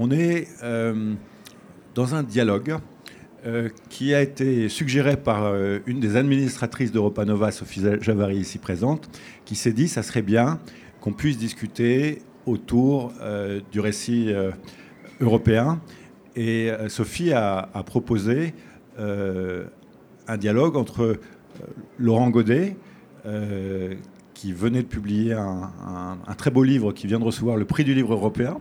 On est dans un dialogue qui a été suggéré par une des administratrices d'Europa Nova, Sophie Javary, ici présente, qui s'est dit ça serait bien qu'on puisse discuter autour du récit européen. Et Sophie a, proposé un dialogue entre Laurent Godet, qui venait de publier un, très beau livre qui vient de recevoir le prix du livre européen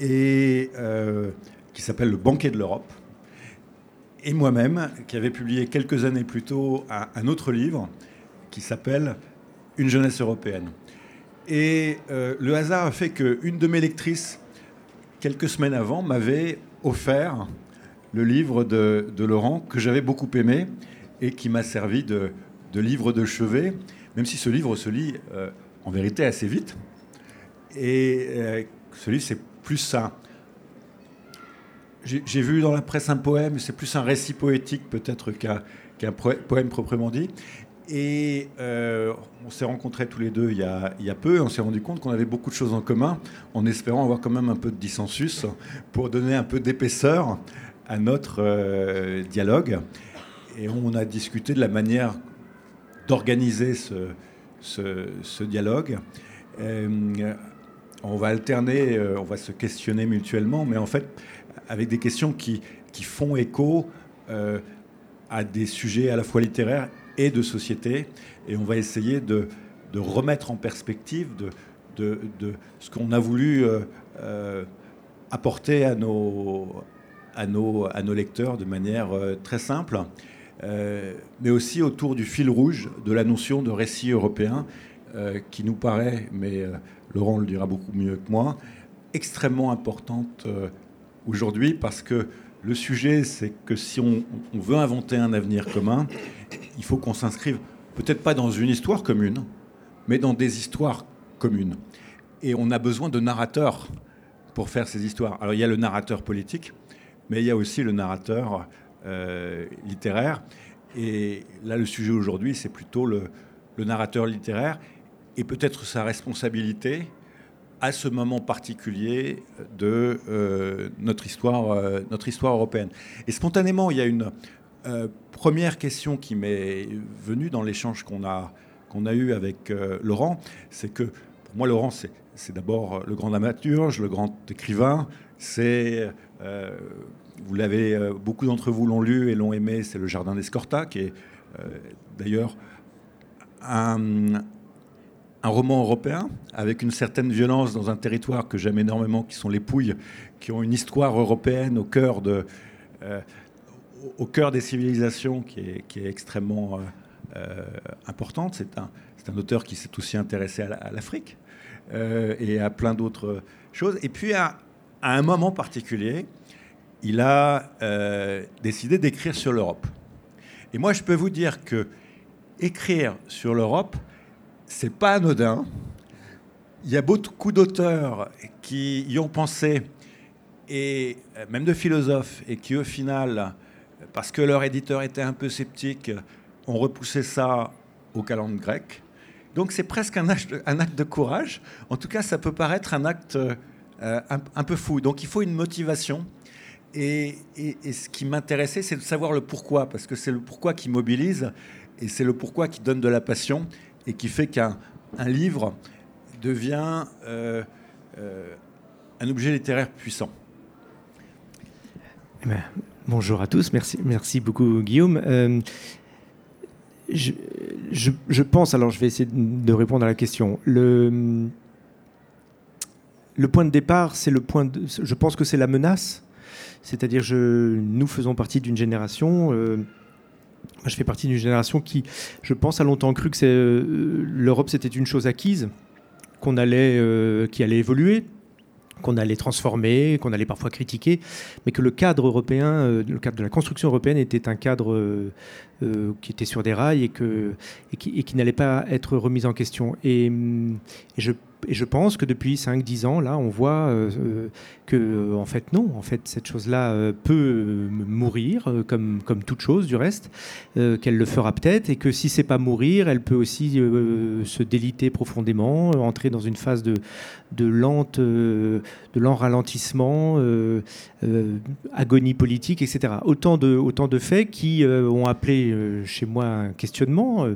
et euh, qui s'appelle Le banquet de l'Europe. Et moi-même, qui avait publié quelques années plus tôt un, autre livre qui s'appelle Une jeunesse européenne. Et euh, le hasard a fait qu'une de mes lectrices, quelques semaines avant, m'avait offert le livre de, Laurent que j'avais beaucoup aimé et qui m'a servi de, livre de chevet même si ce livre se lit euh, en vérité assez vite. Et euh, ce livre, c'est plus ça. J'ai vu dans la presse un poème, c'est plus un récit poétique peut-être qu'un poème proprement dit. Et euh, on s'est rencontrés tous les deux il y a, peu, on s'est rendu compte qu'on avait beaucoup de choses en commun, en espérant avoir quand même un peu de dissensus pour donner un peu d'épaisseur à notre dialogue. Et on a discuté de la manière d'organiser ce, ce, dialogue. Euh, on va alterner, euh, on va se questionner mutuellement, mais en fait avec des questions qui, font écho euh, à des sujets à la fois littéraires et de société. Et on va essayer de, remettre en perspective de, ce qu'on a voulu apporter à nos, à, nos, lecteurs de manière très simple. Euh, mais aussi autour du fil rouge de la notion de récit européen, euh, qui nous paraît, mais euh, Laurent le dira beaucoup mieux que moi, extrêmement importante aujourd'hui, parce que le sujet, c'est que si on, veut inventer un avenir commun, il faut qu'on s'inscrive peut-être pas dans une histoire commune, mais dans des histoires communes. Et on a besoin de narrateurs pour faire ces histoires. Alors il y a le narrateur politique, mais il y a aussi le narrateur euh, littéraire. Et là, le sujet aujourd'hui, c'est plutôt le, narrateur littéraire et peut-être sa responsabilité à ce moment particulier de euh, notre, histoire, euh, notre histoire européenne. Et spontanément, il y a une première question qui m'est venue dans l'échange qu'on a, qu'on a eu avec Laurent, c'est que pour moi, Laurent, c'est d'abord le grand dramaturge, le grand écrivain, c'est vous l'avez, euh, beaucoup d'entre vous l'ont lu et l'ont aimé, c'est Le Jardin d'Escorta, qui est euh, d'ailleurs un, roman européen avec une certaine violence dans un territoire que j'aime énormément, qui sont les Pouilles, qui ont une histoire européenne au cœur, de, euh, au cœur des civilisations qui est, qui est extrêmement importante. C'est un, un auteur qui s'est aussi intéressé à l'Afrique et à plein d'autres choses. Et puis à, un moment particulier, il a euh, décidé d'écrire sur l'Europe. Et moi, je peux vous dire que écrire sur l'Europe, c'est pas anodin. Il y a beaucoup d'auteurs qui y ont pensé, et euh, même de philosophes, et qui au final, parce que leur éditeur était un peu sceptique, ont repoussé ça au calendrier grec. Donc c'est presque un acte, de courage. En tout cas, ça peut paraître un acte euh, un, peu fou. Donc il faut une motivation. Et, ce qui m'intéressait, c'est de savoir le pourquoi, parce que c'est le pourquoi qui mobilise, et c'est le pourquoi qui donne de la passion, et qui fait qu'un livre devient euh, euh, un objet littéraire puissant. Eh ben, bonjour à tous, merci, merci beaucoup Guillaume. Euh, je, je, pense, alors je vais essayer de répondre à la question. Le, le point de départ, c'est le point de, je pense que c'est la menace c'est-à-dire, nous faisons partie d'une génération. Euh, je fais partie d'une génération qui, je pense, a longtemps cru que euh, l'Europe c'était une chose acquise, qu'on allait, euh, qui allait évoluer, qu'on allait transformer, qu'on allait parfois critiquer, mais que le cadre européen, le cadre de la construction européenne était un cadre qui était sur des rails et, que, et qui, n'allait pas être remis en question. Et, je, et je pense que depuis 5-10 ans, là, on voit euh, que, en fait, non, en fait, cette chose-là peut mourir, comme, comme toute chose du reste, qu'elle le fera peut-être, et que si c'est pas mourir, elle peut aussi se déliter profondément, entrer dans une phase de, de lente, de lent ralentissement, agonie politique, etc. Autant de, autant de faits qui ont appelé chez moi un questionnement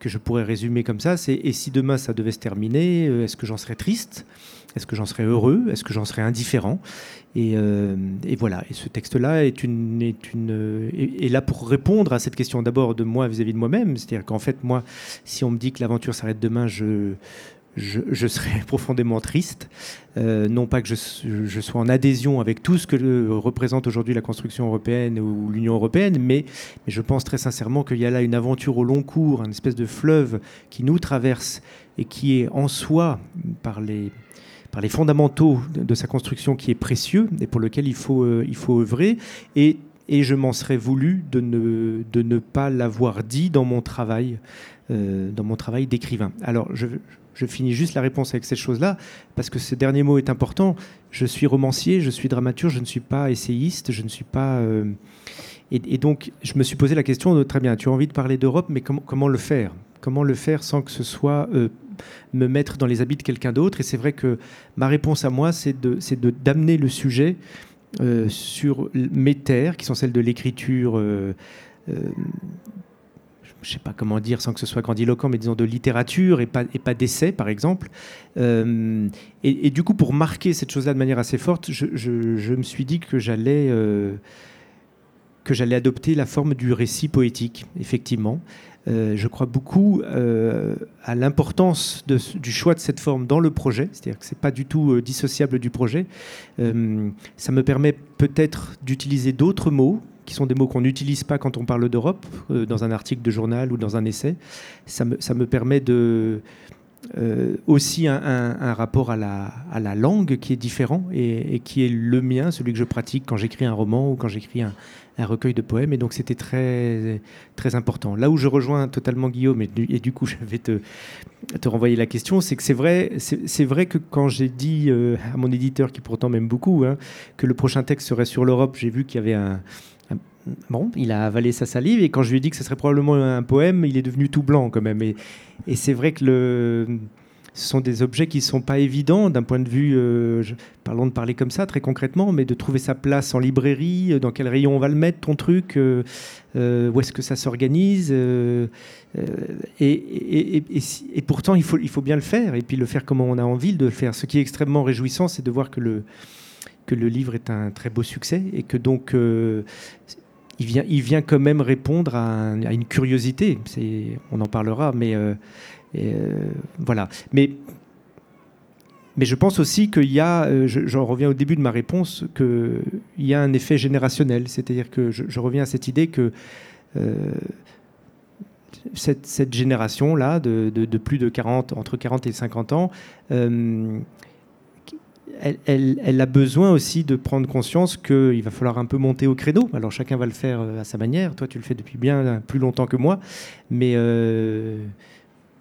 que je pourrais résumer comme ça, c'est et si demain ça devait se terminer, euh, est-ce que j'en serais triste? Est-ce que j'en serais heureux? Est-ce que j'en serais indifférent? Euh, et, voilà. Et ce texte-là une est là pour répondre à cette question d'abord de moi vis-à-vis de moi-même, c'est-à-dire qu'en fait moi, si on me dit que l'aventure s'arrête demain, je je, serais profondément triste. Euh, non pas que je, sois en adhésion avec tout ce que représente aujourd'hui la construction européenne ou l'Union européenne, mais, je pense très sincèrement qu'il y a là une aventure au long cours, une espèce de fleuve qui nous traverse et qui est en soi, par les, par les fondamentaux de, sa construction, qui est précieux et pour lequel il faut, euh, il faut œuvrer. Et, et je m'en serais voulu de ne, de ne pas l'avoir dit dans mon travail, euh, dans mon travail d'écrivain. Alors, je, je finis juste la réponse avec cette chose-là, parce que ce dernier mot est important. Je suis romancier, je suis dramaturge, je ne suis pas essayiste, je ne suis pas... Euh, et, donc, je me suis posé la question, très bien, tu as envie de parler d'Europe, mais comment, le faire? Comment le faire sans que ce soit euh, me mettre dans les habits de quelqu'un d'autre? Et c'est vrai que ma réponse à moi, c'est d'amener le sujet euh, sur mes terres, qui sont celles de l'écriture je ne sais pas comment dire sans que ce soit grandiloquent, mais disons de littérature et pas, et pas d'essai, par exemple. Euh, et, du coup, pour marquer cette chose-là de manière assez forte, je, me suis dit que j'allais euh, que j'allais adopter la forme du récit poétique, effectivement. Euh, je crois beaucoup à l'importance du choix de cette forme dans le projet, c'est-à-dire que ce n'est pas du tout dissociable du projet. ça me permet peut-être d'utiliser d'autres mots qui sont des mots qu'on n'utilise pas quand on parle d'Europe, euh, dans un article de journal ou dans un essai. Ça me, ça me permet de, euh, aussi un, un, rapport à la, à la, langue qui est différent et, qui est le mien, celui que je pratique quand j'écris un roman ou quand j'écris un, un, recueil de poèmes. Et donc c'était très, très important. Là où je rejoins totalement Guillaume, et du, coup je vais te, te renvoyer la question, c'est que c'est vrai, vrai que quand j'ai dit euh, à mon éditeur, qui pourtant m'aime beaucoup, hein, que le prochain texte serait sur l'Europe, j'ai vu qu'il y avait un, bon, il a avalé sa salive et quand je lui ai dit que ce serait probablement un poème, il est devenu tout blanc quand même. Et, c'est vrai que le, ce sont des objets qui ne sont pas évidents d'un point de vue, euh, parlons de parler comme ça très concrètement, mais de trouver sa place en librairie, euh, dans quel rayon on va le mettre, ton truc, euh, où est-ce que ça s'organise. Et, et, pourtant, il faut, il faut bien le faire, et puis le faire comme on a envie de le faire. Ce qui est extrêmement réjouissant, c'est de voir que le, que le livre est un très beau succès, et que donc il vient, il vient quand même répondre à, une curiosité. On en parlera, mais euh, euh, voilà. Mais, mais je pense aussi qu'il y a, euh, j'en reviens au début de ma réponse, qu'il y a un effet générationnel. C'est-à-dire que je, reviens à cette idée que cette, cette génération-là, de, de, plus de 40, entre 40 et 50 ans, elle, a besoin aussi de prendre conscience qu'il va falloir un peu monter au créneau. Alors chacun va le faire euh, à sa manière. Toi, tu le fais depuis bien plus longtemps que moi. Mais euh,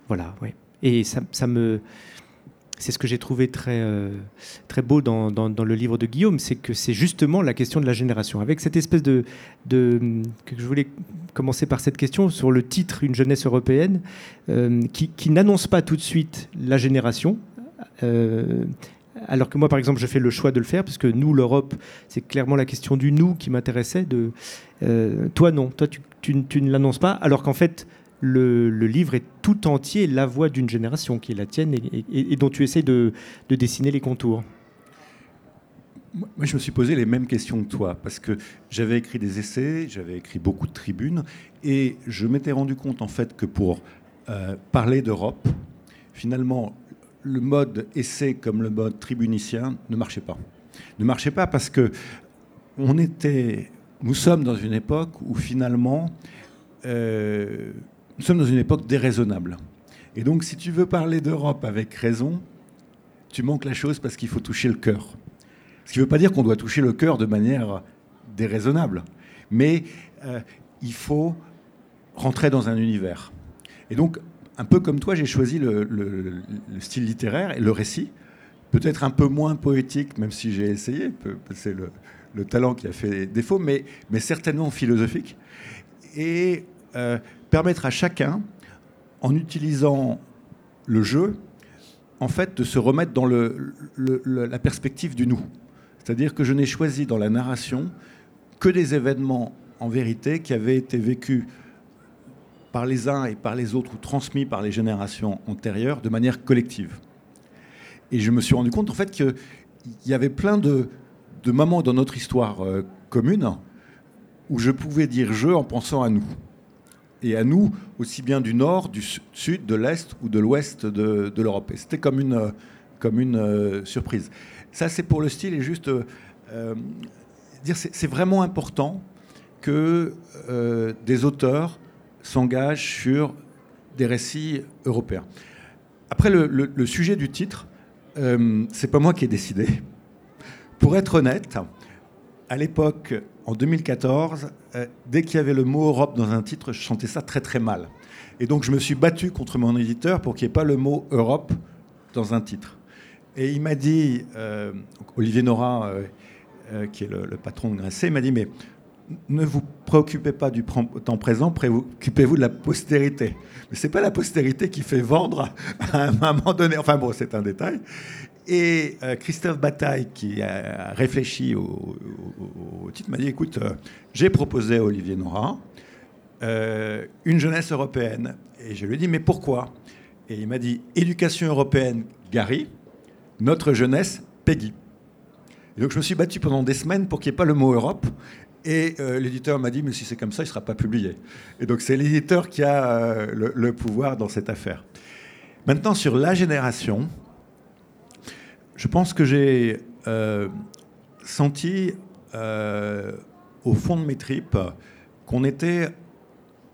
voilà, ouais. Et ça, me. C'est ce que j'ai trouvé très, euh, très beau dans, le livre de Guillaume, c'est que c'est justement la question de la génération. Avec cette espèce de, de, que je voulais commencer par cette question sur le titre Une jeunesse européenne, qui, qui n'annonce pas tout de suite la génération. Alors que moi, par exemple, je fais le choix de le faire, parce que nous, l'Europe, c'est clairement la question du nous qui m'intéressait. De, euh, toi, non, toi, tu, ne l'annonces pas, alors qu'en fait, le, livre est tout entier la voix d'une génération qui est la tienne et, dont tu essaies de, dessiner les contours. Moi, je me suis posé les mêmes questions que toi, parce que j'avais écrit des essais, j'avais écrit beaucoup de tribunes, et je m'étais rendu compte, en fait, que pour euh, parler d'Europe, finalement, le mode essai comme le mode tribunicien ne marchait pas. Ne marchait pas parce que on était, nous sommes dans une époque où finalement, euh, nous sommes dans une époque déraisonnable. Et donc, si tu veux parler d'Europe avec raison, tu manques la chose parce qu'il faut toucher le cœur. Ce qui ne veut pas dire qu'on doit toucher le cœur de manière déraisonnable, mais euh, il faut rentrer dans un univers. Et donc, un peu comme toi, j'ai choisi le, style littéraire et le récit, peut-être un peu moins poétique, même si j'ai essayé, c'est le, talent qui a fait défaut, mais, certainement philosophique, et euh, permettre à chacun, en utilisant le jeu, en fait, de se remettre dans la perspective du nous. C'est-à-dire que je n'ai choisi dans la narration que des événements en vérité qui avaient été vécus par les uns et par les autres ou transmis par les générations antérieures de manière collective. Et je me suis rendu compte en fait qu'il y avait plein de, de moments dans notre histoire euh, commune où je pouvais dire je en pensant à nous et à nous, aussi bien du nord, du sud, de l'est ou de l'ouest de, l'Europe. Et c'était comme une, comme une euh, surprise. Ça, c'est pour le style et juste euh, euh, dire, c'est vraiment important que des auteurs s'engagent sur des récits européens. Après, le, le sujet du titre, c'est pas moi qui ai décidé. Pour être honnête, à l'époque, en 2014, euh, dès qu'il y avait le mot Europe dans un titre, je chantais ça très très mal. Et donc je me suis battu contre mon éditeur pour qu'il n'y ait pas le mot Europe dans un titre. Et il m'a dit, euh, Olivier Nora, euh, qui est le, patron de il m'a dit, mais ne vous préoccupez pas du temps présent, préoccupez-vous de la postérité. Mais ce n'est pas la postérité qui fait vendre à un moment donné. Enfin bon, c'est un détail. Et euh, Christophe Bataille, qui a réfléchi au, titre, m'a dit écoute, euh, j'ai proposé à Olivier Nora euh, une jeunesse européenne. Et je lui ai dit mais pourquoi? Et il m'a dit éducation européenne, Gary, notre jeunesse, Peggy. Et donc je me suis battu pendant des semaines pour qu'il n'y ait pas le mot Europe. Et l'éditeur m'a dit, mais si c'est comme ça, il ne sera pas publié. Et donc c'est l'éditeur qui a le, pouvoir dans cette affaire. Maintenant, sur la génération, je pense que j'ai euh, senti euh, au fond de mes tripes qu'on était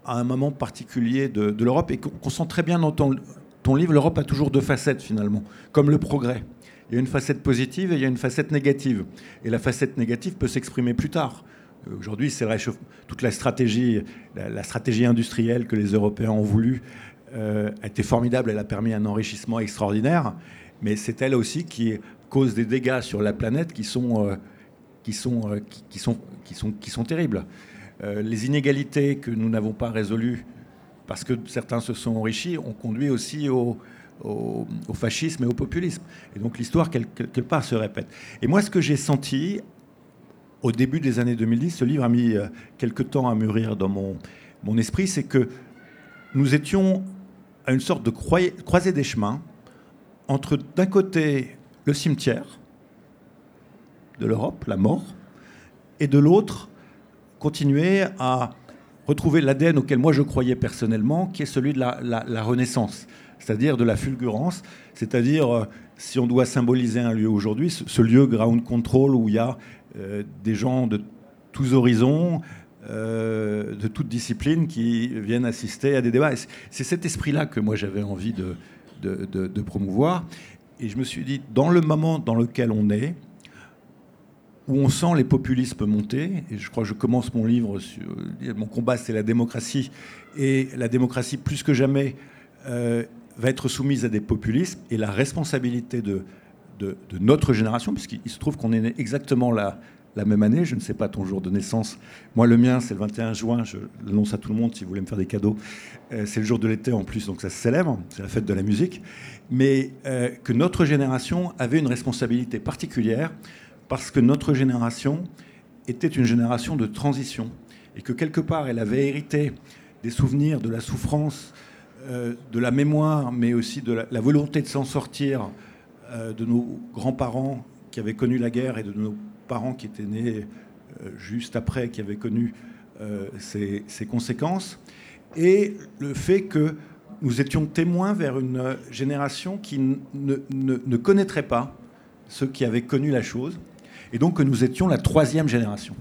à un moment particulier de, l'Europe et qu'on sent très bien dans ton, livre, l'Europe a toujours deux facettes finalement, comme le progrès. Il y a une facette positive et il y a une facette négative. Et la facette négative peut s'exprimer plus tard. Aujourd'hui, c'est toute la stratégie, la, stratégie industrielle que les Européens ont voulu euh, a été formidable. Elle a permis un enrichissement extraordinaire mais c'est elle aussi qui cause des dégâts sur la planète qui sont, euh, qui sont, euh, qui, sont, qui sont, qui sont terribles. Euh, les inégalités que nous n'avons pas résolues parce que certains se sont enrichis ont conduit aussi au, au, fascisme et au populisme. Et donc l'histoire, quelque, part, se répète. Et moi, ce que j'ai senti au début des années 2010, ce livre a mis quelque temps à mûrir dans mon, mon esprit, c'est que nous étions à une sorte de croisée des chemins entre d'un côté le cimetière de l'Europe, la mort, et de l'autre continuer à retrouver l'ADN auquel moi je croyais personnellement, qui est celui de la, Renaissance, c'est-à-dire de la fulgurance, c'est-à-dire, euh, si on doit symboliser un lieu aujourd'hui, ce, lieu ground control où il y a euh, des gens de tous horizons, euh, de toutes disciplines qui viennent assister à des débats. C'est cet esprit-là que moi j'avais envie de, de, promouvoir. Et je me suis dit, dans le moment dans lequel on est, où on sent les populismes monter, et je crois que je commence mon livre sur mon combat, c'est la démocratie, et la démocratie, plus que jamais, euh, va être soumise à des populismes, et la responsabilité de, de, de notre génération, puisqu'il se trouve qu'on est exactement là, la même année. Je ne sais pas ton jour de naissance. Moi, le mien, c'est le 21 juin. Je l'annonce à tout le monde si vous voulez me faire des cadeaux. Euh, c'est le jour de l'été en plus, donc ça se célèbre. C'est la fête de la musique. Mais euh, que notre génération avait une responsabilité particulière parce que notre génération était une génération de transition et que quelque part, elle avait hérité des souvenirs, de la souffrance, euh, de la mémoire, mais aussi de la, la volonté de s'en sortir de nos grands-parents qui avaient connu la guerre et de nos parents qui étaient nés euh, juste après, qui avaient connu euh, ces, conséquences, et le fait que nous étions témoins vers une génération qui ne, connaîtrait pas ceux qui avaient connu la chose, et donc que nous étions la troisième génération.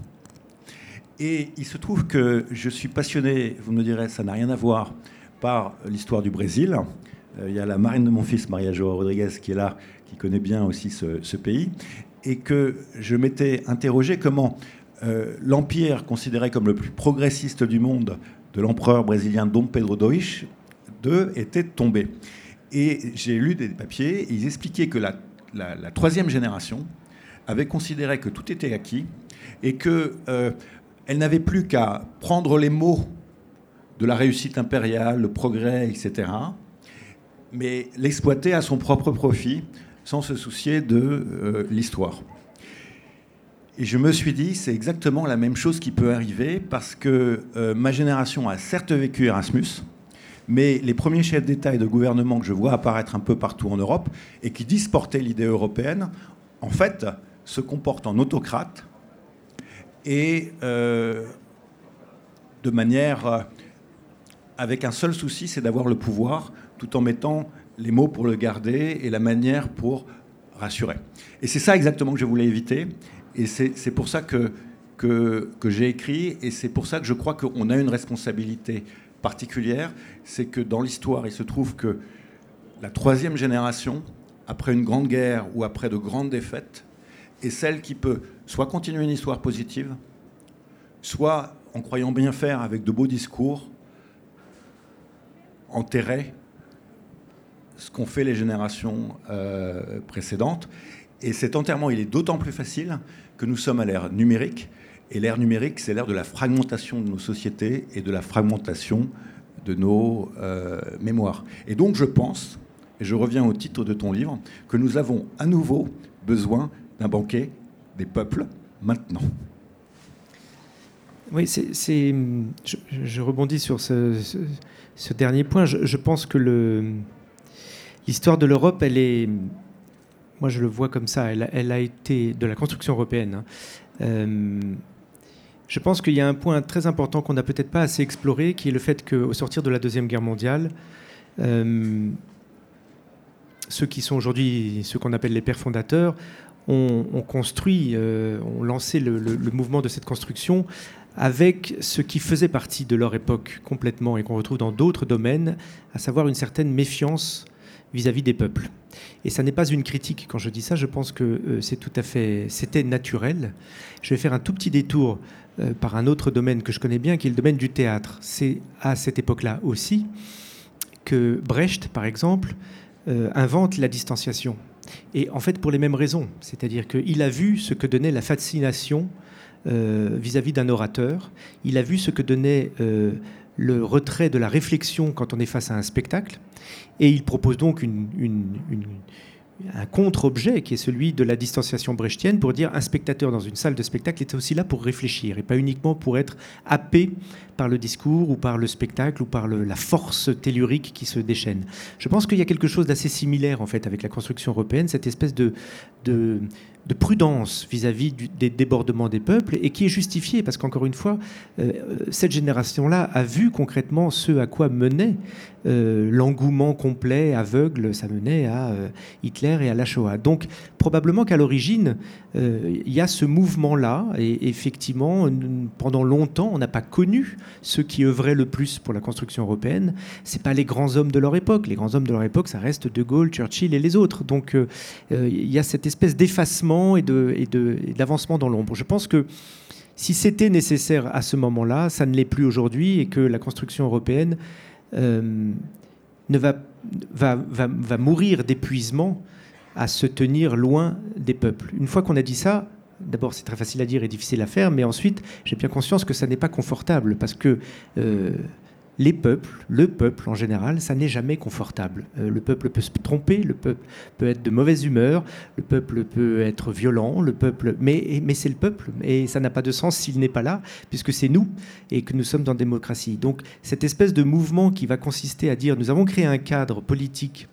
Et il se trouve que je suis passionné, vous me direz, ça n'a rien à voir, par l'histoire du Brésil. Euh, il y a la marine de mon fils, Maria Joa Rodriguez, qui est là, qui connaît bien aussi ce, pays et que je m'étais interrogé comment euh, l'empire considéré comme le plus progressiste du monde de l'empereur brésilien Dom Pedro II II était tombé. Et j'ai lu des papiers, et ils expliquaient que la, troisième génération avait considéré que tout était acquis et qu'elle euh, n'avait plus qu'à prendre les mots de la réussite impériale, le progrès, etc., mais l'exploiter à son propre profit sans se soucier de euh, l'histoire. Et je me suis dit, c'est exactement la même chose qui peut arriver parce que euh, ma génération a certes vécu Erasmus, mais les premiers chefs d'État et de gouvernement que je vois apparaître un peu partout en Europe et qui disent porter l'idée européenne, en fait, se comportent en autocrate et euh, de manière avec un seul souci, c'est d'avoir le pouvoir tout en mettant les mots pour le garder et la manière pour rassurer. Et c'est ça exactement que je voulais éviter. Et c'est pour ça que, que, que j'ai écrit, et c'est pour ça que je crois qu'on a une responsabilité particulière, c'est que dans l'histoire, il se trouve que la troisième génération, après une grande guerre ou après de grandes défaites, est celle qui peut soit continuer une histoire positive, soit, en croyant bien faire avec de beaux discours, enterrer ce qu'ont fait les générations euh, précédentes. Et cet enterrement, il est d'autant plus facile que nous sommes à l'ère numérique. Et l'ère numérique, c'est l'ère de la fragmentation de nos sociétés et de la fragmentation de nos euh, mémoires. Et donc, je pense, et je reviens au titre de ton livre, que nous avons à nouveau besoin d'un banquet des peuples maintenant. Oui, c'est, je, rebondis sur ce, ce, dernier point. Je, pense que le, l'histoire de l'Europe, elle est, moi je le vois comme ça, elle, a été de la construction européenne. Hein. Euh, je pense qu'il y a un point très important qu'on n'a peut-être pas assez exploré, qui est le fait qu'au sortir de la Deuxième Guerre mondiale, euh, ceux qui sont aujourd'hui ceux qu'on appelle les pères fondateurs ont, construit, euh, ont lancé le, mouvement de cette construction avec ce qui faisait partie de leur époque complètement et qu'on retrouve dans d'autres domaines, à savoir une certaine méfiance vis-à-vis des peuples. Et ça n'est pas une critique quand je dis ça, je pense que euh, c'est tout à fait, c'était naturel. Je vais faire un tout petit détour euh, par un autre domaine que je connais bien, qui est le domaine du théâtre. C'est à cette époque-là aussi que Brecht, par exemple, euh, invente la distanciation. Et en fait, pour les mêmes raisons. C'est-à-dire qu'il a vu ce que donnait la fascination vis-à-vis d'un orateur. Il a vu ce que donnait le retrait de la réflexion quand on est face à un spectacle. Et il propose donc un contre-objet qui est celui de la distanciation brechtienne pour dire un spectateur dans une salle de spectacle est aussi là pour réfléchir et pas uniquement pour être happé par le discours ou par le spectacle ou par la force tellurique qui se déchaîne. Je pense qu'il y a quelque chose d'assez similaire en fait avec la construction européenne, cette espèce de, de de prudence vis-à-vis des débordements des peuples et qui est justifié parce qu'encore une fois, euh, cette génération-là a vu concrètement ce à quoi menait euh, l'engouement complet, aveugle, ça menait à euh, Hitler et à la Shoah. Donc probablement qu'à l'origine, il y a ce mouvement-là et effectivement, pendant longtemps, on n'a pas connu ceux qui œuvraient le plus pour la construction européenne. C'est pas les grands hommes de leur époque. Les grands hommes de leur époque, ça reste De Gaulle, Churchill et les autres. Donc il y a cette espèce d'effacement et d'avancement dans l'ombre. Je pense que si c'était nécessaire à ce moment-là, ça ne l'est plus aujourd'hui et que la construction européenne euh, ne va, va, va, va mourir d'épuisement à se tenir loin des peuples. Une fois qu'on a dit ça, D'abord, c'est très facile à dire et difficile à faire, mais ensuite, j'ai bien conscience que ça n'est pas confortable parce que euh, les peuples, le peuple en général, ça n'est jamais confortable. Euh, le peuple peut se tromper, le peuple peut être de mauvaise humeur, le peuple peut être violent, le peuple, mais, mais c'est le peuple, et ça n'a pas de sens s'il n'est pas là, puisque c'est nous et que nous sommes la démocratie. Donc cette espèce de mouvement qui va consister à dire nous avons créé un cadre politique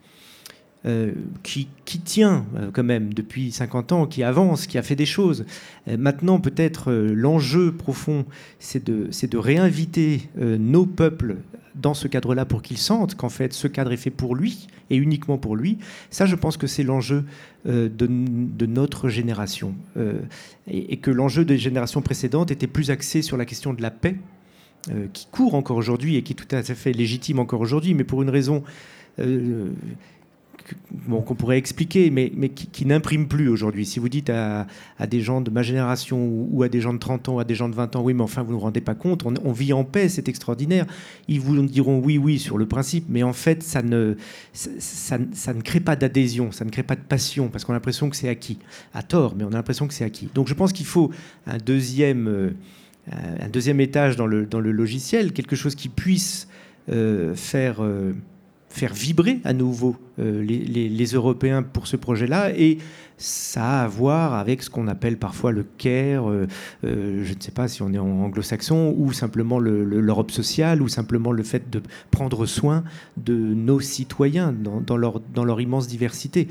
euh, qui, tient euh, quand même depuis 50 ans, qui avance, qui a fait des choses. Euh, maintenant, peut-être l'enjeu profond, c'est de, réinviter nos peuples dans ce cadre-là pour qu'ils sentent qu'en fait ce cadre est fait pour lui et uniquement pour lui. Ça, je pense que c'est l'enjeu de, notre génération. Et, que l'enjeu des générations précédentes était plus axé sur la question de la paix, qui court encore aujourd'hui et qui est tout à fait légitime encore aujourd'hui, mais pour une raison qu'on pourrait expliquer, mais, qui, n'imprime plus aujourd'hui. Si vous dites à, des gens de ma génération ou, à des gens de 30 ans, à des gens de 20 ans, oui, mais enfin, vous ne vous rendez pas compte, on, vit en paix, c'est extraordinaire. Ils vous diront oui, oui, sur le principe, mais en fait, ça ne, crée pas d'adhésion, ça ne crée pas de passion, parce qu'on a l'impression que c'est acquis. À tort, mais on a l'impression que c'est acquis. Donc je pense qu'il faut un deuxième, euh, étage dans le, dans le logiciel, quelque chose qui puisse euh, faire... Euh, faire vibrer à nouveau euh, les, Européens pour ce projet-là. Et ça a à voir avec ce qu'on appelle parfois le care, euh, euh, je ne sais pas si on est en anglo-saxon, ou simplement l'Europe sociale, ou simplement le fait de prendre soin de nos citoyens dans, leur, immense diversité.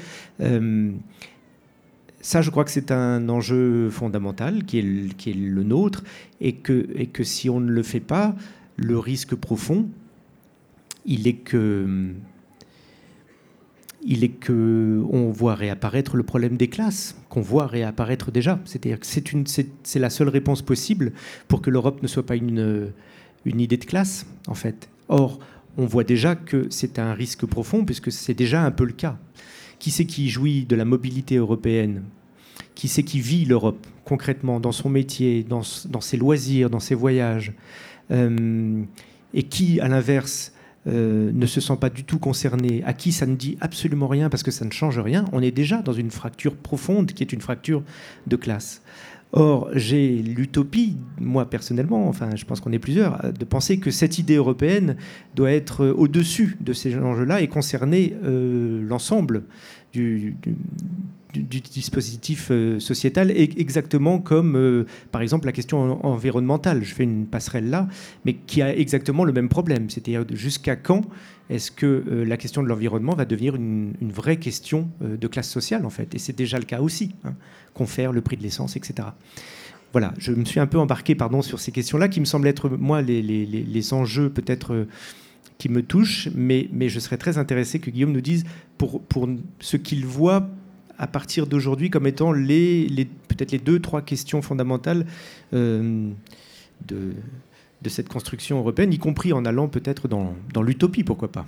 ça, je crois que c'est un enjeu fondamental qui est, le nôtre, et que si on ne le fait pas, le risque profond, il est que il est que on voit réapparaître le problème des classes, qu'on voit réapparaître déjà. C'est-à-dire que c'est, une, c'est, la seule réponse possible pour que l'Europe ne soit pas une, une idée de classe, en fait. Or, on voit déjà que c'est un risque profond, puisque c'est déjà un peu le cas. Qui c'est qui jouit de la mobilité européenne? Qui c'est qui vit l'Europe concrètement dans son métier, dans, dans ses loisirs, dans ses voyages? Euh, Et qui, à l'inverse, euh, ne se sent pas du tout concerné, à qui ça ne dit absolument rien parce que ça ne change rien, on est déjà dans une fracture profonde qui est une fracture de classe. Or, j'ai l'utopie, moi personnellement, enfin je pense qu'on est plusieurs, de penser que cette idée européenne doit être au-dessus de ces enjeux-là et concerner euh, l'ensemble du, du, dispositif euh, sociétal, exactement comme, euh, par exemple, la question environnementale. Je fais une passerelle là, mais qui a exactement le même problème. C'est-à-dire jusqu'à quand est-ce que euh, la question de l'environnement va devenir une, vraie question de classe sociale, en fait? Et c'est déjà le cas aussi. Hein, confère le prix de l'essence, etc. Voilà, je me suis un peu embarqué pardon, sur ces questions-là qui me semblent être, moi, les, les, les enjeux peut-être qui me touchent, mais, mais je serais très intéressé que Guillaume nous dise pour, pour ce qu'il voit à partir d'aujourd'hui comme étant les, peut-être les deux, trois questions fondamentales euh, de, cette construction européenne, y compris en allant peut-être dans, l'utopie, pourquoi pas.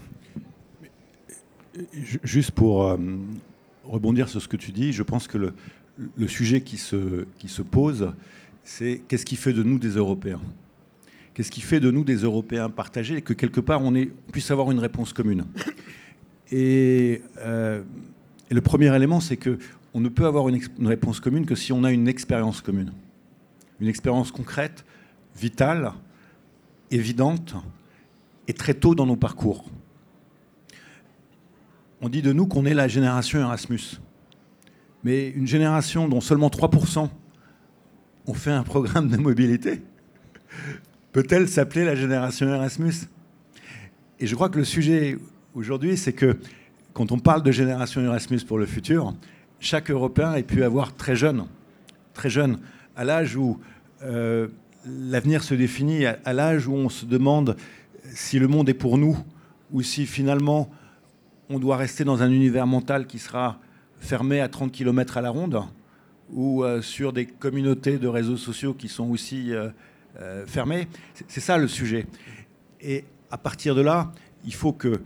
Juste pour euh, rebondir sur ce que tu dis, je pense que le, sujet qui se, pose, c'est qu'est-ce qui fait de nous des Européens? Qu'est-ce qui fait de nous des Européens partagés et que quelque part on, puisse avoir une réponse commune? Et euh, et le premier élément, c'est que on ne peut avoir une, réponse commune que si on a une expérience commune. Une expérience concrète, vitale, évidente, et très tôt dans nos parcours. On dit de nous qu'on est la génération Erasmus. Mais une génération dont seulement 3% ont fait un programme de mobilité, peut-elle s'appeler la génération Erasmus? Et je crois que le sujet aujourd'hui, c'est que quand on parle de génération Erasmus pour le futur, chaque Européen a pu avoir très jeune, très jeune, à l'âge où euh, l'avenir se définit, à, l'âge où on se demande si le monde est pour nous ou si finalement on doit rester dans un univers mental qui sera fermé à 30 km à la ronde ou euh, sur des communautés de réseaux sociaux qui sont aussi euh, fermées. C'est ça le sujet. Et à partir de là, il faut que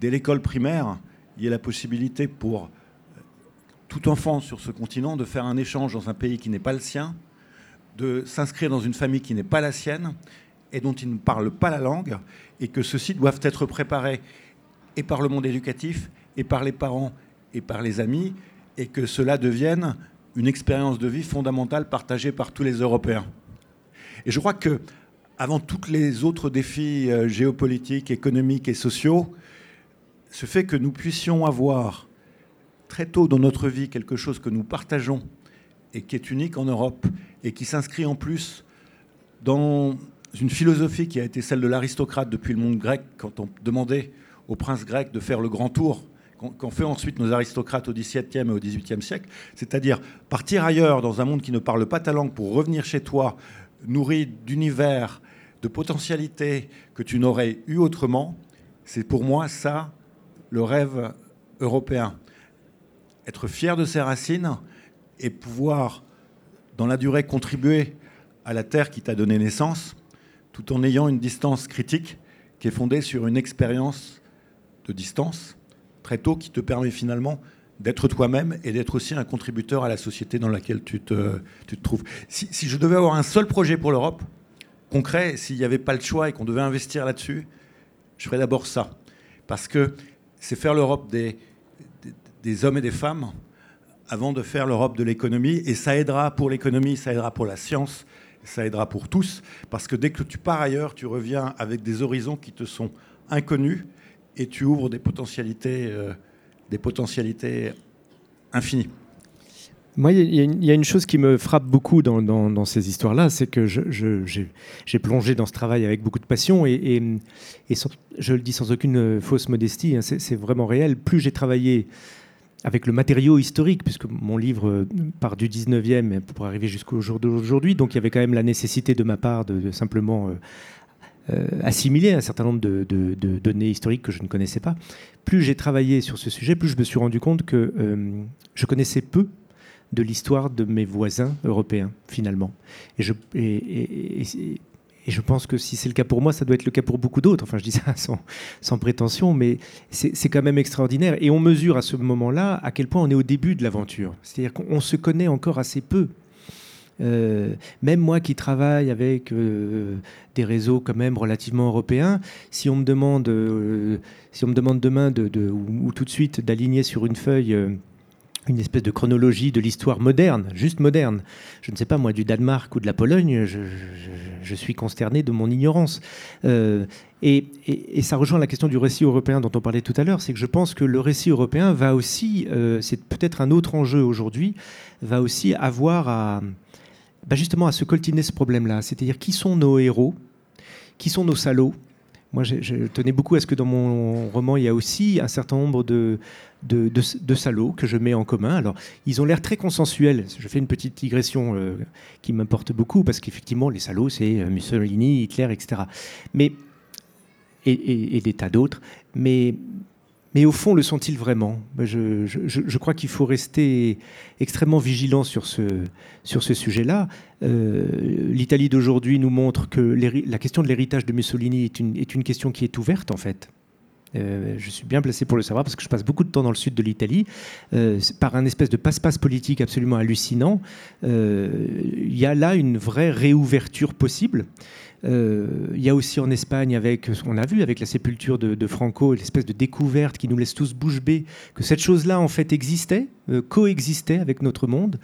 dès l'école primaire, il y a la possibilité pour euh, tout enfant sur ce continent de faire un échange dans un pays qui n'est pas le sien, de s'inscrire dans une famille qui n'est pas la sienne et dont il ne parle pas la langue, et que ceux-ci doivent être préparés et par le monde éducatif, et par les parents, et par les amis, et que cela devienne une expérience de vie fondamentale partagée par tous les Européens. Et je crois que, avant tous les autres défis euh, géopolitiques, économiques et sociaux, ce fait que nous puissions avoir très tôt dans notre vie quelque chose que nous partageons et qui est unique en Europe et qui s'inscrit en plus dans une philosophie qui a été celle de l'aristocrate depuis le monde grec, quand on demandait aux princes grecs de faire le grand tour, qu'ont fait ensuite nos aristocrates au XVIIe et au XVIIIe siècle, c'est-à-dire partir ailleurs dans un monde qui ne parle pas ta langue pour revenir chez toi nourri d'univers, de potentialités que tu n'aurais eu autrement, c'est pour moi ça le rêve européen. Être fier de ses racines et pouvoir, dans la durée, contribuer à la terre qui t'a donné naissance, tout en ayant une distance critique qui est fondée sur une expérience de distance, très tôt qui te permet finalement d'être toi-même et d'être aussi un contributeur à la société dans laquelle tu te, trouves. Si, si, je devais avoir un seul projet pour l'Europe, concret, s'il n'y avait pas le choix et qu'on devait investir là-dessus, je ferais d'abord ça. Parce que c'est faire l'Europe des, hommes et des femmes avant de faire l'Europe de l'économie. Et ça aidera pour l'économie, ça aidera pour la science, ça aidera pour tous. Parce que dès que tu pars ailleurs, tu reviens avec des horizons qui te sont inconnus et tu ouvres des potentialités. Euh, des potentialités infinies. Moi, il y, a une chose qui me frappe beaucoup dans, ces histoires-là, c'est que j'ai plongé dans ce travail avec beaucoup de passion et, je le dis sans aucune fausse modestie, hein, c'est vraiment réel. Plus j'ai travaillé avec le matériau historique, puisque mon livre part du 19e pour arriver jusqu'au jour d'aujourd'hui, donc il y avait quand même la nécessité de ma part de, simplement euh, euh, assimiler un certain nombre de, données historiques que je ne connaissais pas. Plus j'ai travaillé sur ce sujet, plus je me suis rendu compte que euh, je connaissais peu de l'histoire de mes voisins européens, finalement. Et je, et, je pense que si c'est le cas pour moi, ça doit être le cas pour beaucoup d'autres. Enfin, je dis ça sans, sans prétention, mais c'est quand même extraordinaire. Et on mesure à ce moment-là à quel point on est au début de l'aventure. C'est-à-dire qu'on se connaît encore assez peu. Euh, même moi qui travaille avec euh, des réseaux quand même relativement européens, si on me demande, euh, si on me demande demain de, ou, tout de suite d'aligner sur une feuille une espèce de chronologie de l'histoire moderne, juste moderne. Je ne sais pas, moi, du Danemark ou de la Pologne, je, suis consterné de mon ignorance. et, ça rejoint la question du récit européen dont on parlait tout à l'heure, c'est que je pense que le récit européen va aussi, c'est peut-être un autre enjeu aujourd'hui, va aussi avoir à, bah, justement à se coltiner ce problème-là. C'est-à-dire qui sont nos héros, qui sont nos salauds? Moi, je, tenais beaucoup à ce que dans mon roman, il y a aussi un certain nombre de, de, salauds que je mets en commun. Alors, ils ont l'air très consensuels. Je fais une petite digression euh, qui m'importe beaucoup, parce qu'effectivement, les salauds, c'est euh, Mussolini, Hitler, etc. Mais, et, et des tas d'autres. Mais mais au fond, le sont-ils vraiment? Je, crois qu'il faut rester extrêmement vigilant sur ce, sur ce sujet-là. Euh, L'Italie d'aujourd'hui nous montre que la question de l'héritage de Mussolini est une, est une question qui est ouverte, en fait. Euh, je suis bien placé pour le savoir parce que je passe beaucoup de temps dans le sud de l'Italie. Euh, par un espèce de passe-passe politique absolument hallucinant, il y a là une vraie réouverture possible. Euh, il y a aussi en Espagne, avec ce qu'on a vu avec la sépulture de, Franco, l'espèce de découverte qui nous laisse tous bouche bée, que cette chose-là en fait existait, euh, coexistait avec notre monde.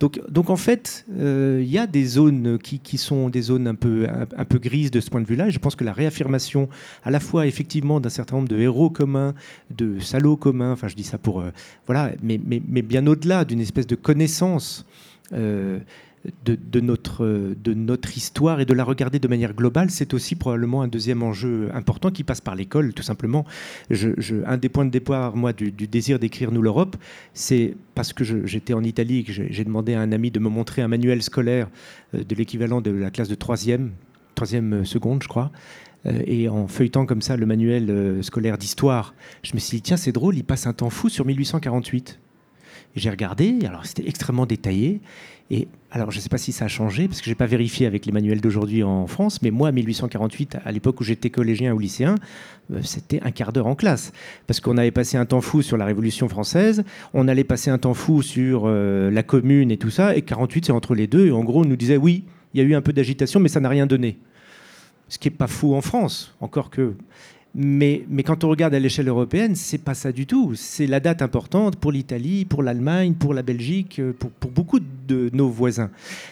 Donc, donc en fait, euh, il y a des zones qui, qui, sont des zones un peu, un, peu grises de ce point de vue-là. Je pense que la réaffirmation, à la fois effectivement d'un certain nombre de héros communs, de salauds communs, enfin je dis ça pour voilà, mais, mais, mais bien au-delà d'une espèce de connaissance de, notre, de notre histoire et de la regarder de manière globale, c'est aussi probablement un deuxième enjeu important qui passe par l'école, tout simplement. un des points de départ, moi, du, désir d'écrire Nous l'Europe, c'est parce que j'étais en Italie et que j'ai demandé à un ami de me montrer un manuel scolaire euh, de l'équivalent de la classe de troisième, troisième seconde, je crois. Euh, et en feuilletant comme ça le manuel euh, scolaire d'histoire, je me suis dit, tiens, c'est drôle, il passe un temps fou sur 1848. J'ai regardé, alors c'était extrêmement détaillé. Et alors, je ne sais pas si ça a changé, parce que je n'ai pas vérifié avec les manuels d'aujourd'hui en France, mais moi, 1848, à l'époque où j'étais collégien ou lycéen, euh, c'était un quart d'heure en classe. Parce qu'on avait passé un temps fou sur la Révolution française, on allait passer un temps fou sur euh, la commune et tout ça, et 48, c'est entre les deux. Et en gros, on nous disait, oui, il y a eu un peu d'agitation, mais ça n'a rien donné. Ce qui n'est pas fou en France, encore que mais, quand on regarde à l'échelle européenne, c'est pas ça du tout. C'est la date importante pour l'Italie, pour l'Allemagne, pour la Belgique, euh, pour, beaucoup de nos voisins.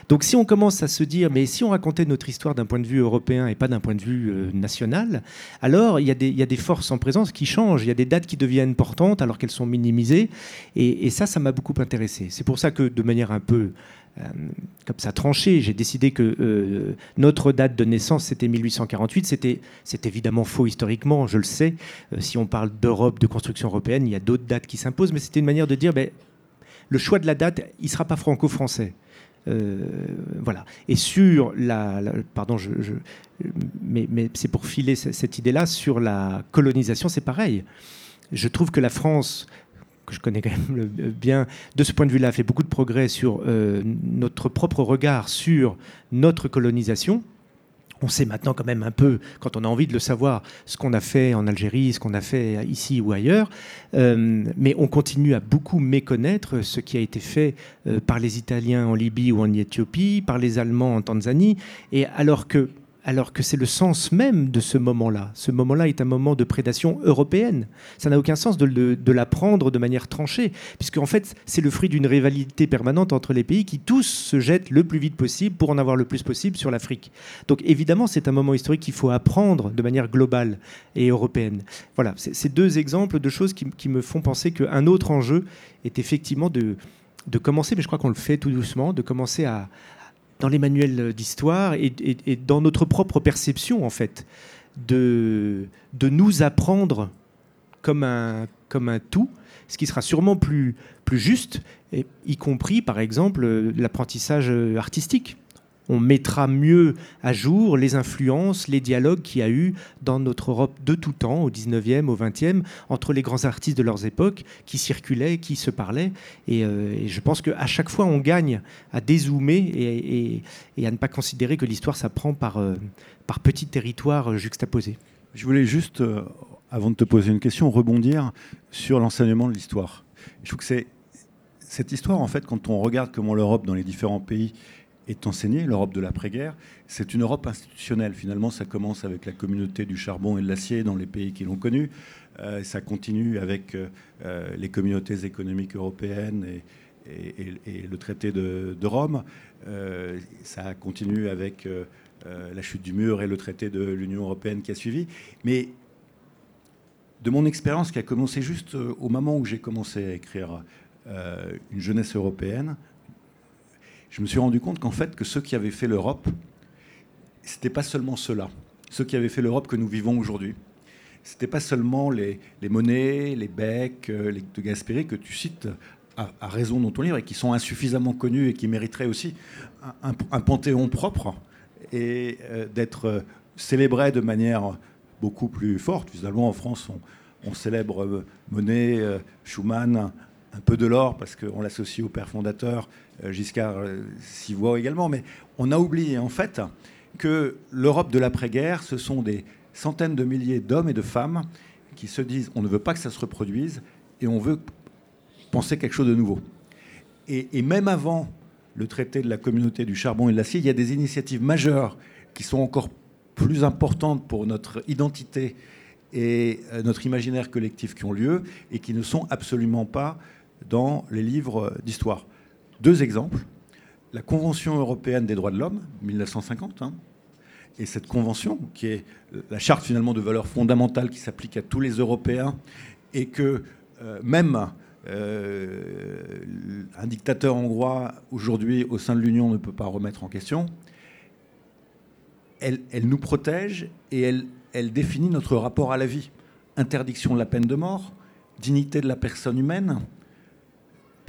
Donc si on commence à se dire, mais si on racontait notre histoire d'un point de vue européen et pas d'un point de vue euh, national, alors il y, a des, forces en présence qui changent. Il y a des dates qui deviennent importantes alors qu'elles sont minimisées. Et, et ça, ça m'a beaucoup intéressé. C'est pour ça que de manière un peu comme ça tranché. J'ai décidé que euh, notre date de naissance, c'était 1848. C'était, c'est évidemment faux historiquement, je le sais. Euh, si on parle d'Europe, de construction européenne, il y a d'autres dates qui s'imposent, mais c'était une manière de dire, ben, le choix de la date, il ne sera pas franco-français. voilà. Et sur la, pardon, mais, mais c'est pour filer cette idée-là sur la colonisation, c'est pareil. Je trouve que la France je connais quand même bien, de ce point de vue-là, fait beaucoup de progrès sur euh, notre propre regard sur notre colonisation. on sait maintenant quand même un peu, quand on a envie de le savoir, ce qu'on a fait en Algérie, ce qu'on a fait ici ou ailleurs, euh, mais on continue à beaucoup méconnaître ce qui a été fait euh, par les Italiens en Libye ou en Éthiopie, par les Allemands en Tanzanie, et alors que alors que c'est le sens même de ce moment-là. Ce moment-là est un moment de prédation européenne. Ça n'a aucun sens de, de, la prendre de manière tranchée, puisque en fait, c'est le fruit d'une rivalité permanente entre les pays qui tous se jettent le plus vite possible pour en avoir le plus possible sur l'Afrique. Donc évidemment, c'est un moment historique qu'il faut apprendre de manière globale et européenne. Voilà, c'est deux exemples de choses qui, me font penser qu'un autre enjeu est effectivement de, de commencer, mais je crois qu'on le fait tout doucement, de commencer à, dans les manuels d'histoire et, dans notre propre perception, en fait, de, nous apprendre comme un, tout, ce qui sera sûrement plus juste, y compris, par exemple, l'apprentissage artistique on mettra mieux à jour les influences, les dialogues qu'il y a eu dans notre Europe de tout temps, au 19e, au 20e, entre les grands artistes de leurs époques qui circulaient, qui se parlaient. Et, euh, je pense qu'à chaque fois, on gagne à dézoomer et, à ne pas considérer que l'histoire s'apprend par, euh, par petits territoires juxtaposés. Je voulais juste, euh, avant de te poser une question, rebondir sur l'enseignement de l'histoire. Je trouve que c'est cette histoire, en fait, quand on regarde comment l'Europe, dans les différents pays, est enseignée, l'Europe de l'après-guerre, c'est une Europe institutionnelle. Finalement, ça commence avec la communauté du charbon et de l'acier dans les pays qui l'ont connue. Euh, ça continue avec euh, euh, les communautés économiques européennes et, le traité de, Rome. ça continue avec la chute du mur et le traité de l'Union européenne qui a suivi. Mais de mon expérience qui a commencé juste au moment où j'ai commencé à écrire une jeunesse européenne, je me suis rendu compte qu'en fait, que ceux qui avaient fait l'Europe, c'était pas seulement ceux-là, ceux qui avaient fait l'Europe que nous vivons aujourd'hui. C'était pas seulement les, les monnaies, les becs, euh, les de Gasperi que tu cites à, raison dans ton livre et qui sont insuffisamment connus et qui mériteraient aussi un, panthéon propre et euh, d'être euh, célébrés de manière beaucoup plus forte. Finalement, en France, on, on célèbre Monet, Schumann, un peu de l'or parce qu'on l'associe au père fondateur, euh, Giscard euh, s'y voit également. Mais on a oublié en fait que l'Europe de l'après-guerre, ce sont des centaines de milliers d'hommes et de femmes qui se disent on ne veut pas que ça se reproduise et on veut penser quelque chose de nouveau. Et, même avant le traité de la communauté du charbon et de l'acier, il y a des initiatives majeures qui sont encore plus importantes pour notre identité et euh, notre imaginaire collectif qui ont lieu et qui ne sont absolument pas dans les livres d'histoire. Deux exemples. La Convention européenne des droits de l'homme, 1950, hein, et cette convention, qui est la charte finalement de valeurs fondamentales qui s'applique à tous les Européens, et que euh, même euh, un dictateur hongrois aujourd'hui au sein de l'Union ne peut pas remettre en question, elle, nous protège et elle définit notre rapport à la vie. Interdiction de la peine de mort, dignité de la personne humaine,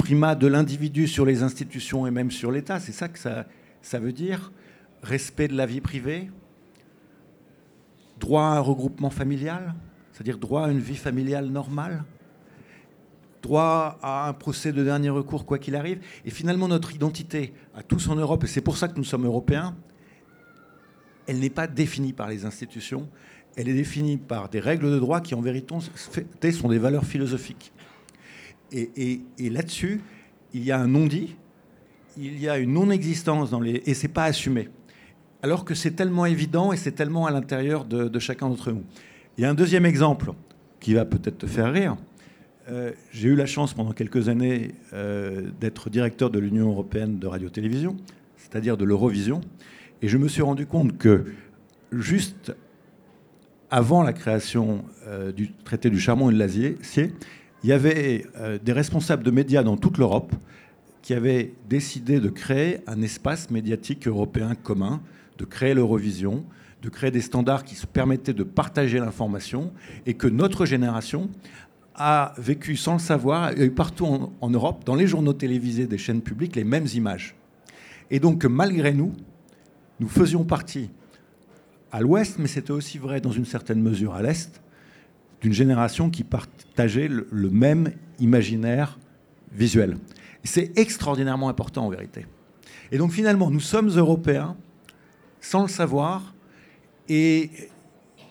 primat de l'individu sur les institutions et même sur l'État, c'est ça que ça, veut dire. Respect de la vie privée, droit à un regroupement familial, c'est-à-dire droit à une vie familiale normale, droit à un procès de dernier recours quoi qu'il arrive. Et finalement, notre identité à tous en Europe, et c'est pour ça que nous sommes européens, elle n'est pas définie par les institutions, elle est définie par des règles de droit qui en vérité sont des valeurs philosophiques. Et, là-dessus, il y a un non-dit, il y a une non-existence dans les... et c'est pas assumé. Alors que c'est tellement évident et c'est tellement à l'intérieur de, chacun d'entre nous. Il y a un deuxième exemple qui va peut-être te faire rire. Euh, j'ai eu la chance pendant quelques années euh, d'être directeur de l'Union européenne de radio-télévision, c'est-à-dire de l'Eurovision, et je me suis rendu compte que juste avant la création euh, du traité du charbon et de l'acier, il y avait euh, des responsables de médias dans toute l'Europe qui avaient décidé de créer un espace médiatique européen commun, de créer l'Eurovision, de créer des standards qui se permettaient de partager l'information et que notre génération a vécu sans le savoir, a eu partout en, en, Europe, dans les journaux télévisés des chaînes publiques, les mêmes images. Et donc, malgré nous, nous faisions partie à l'ouest, mais c'était aussi vrai dans une certaine mesure à l'est, d'une génération qui partageait le, même imaginaire visuel. C'est extraordinairement important en vérité. Et donc finalement, nous sommes européens sans le savoir, Et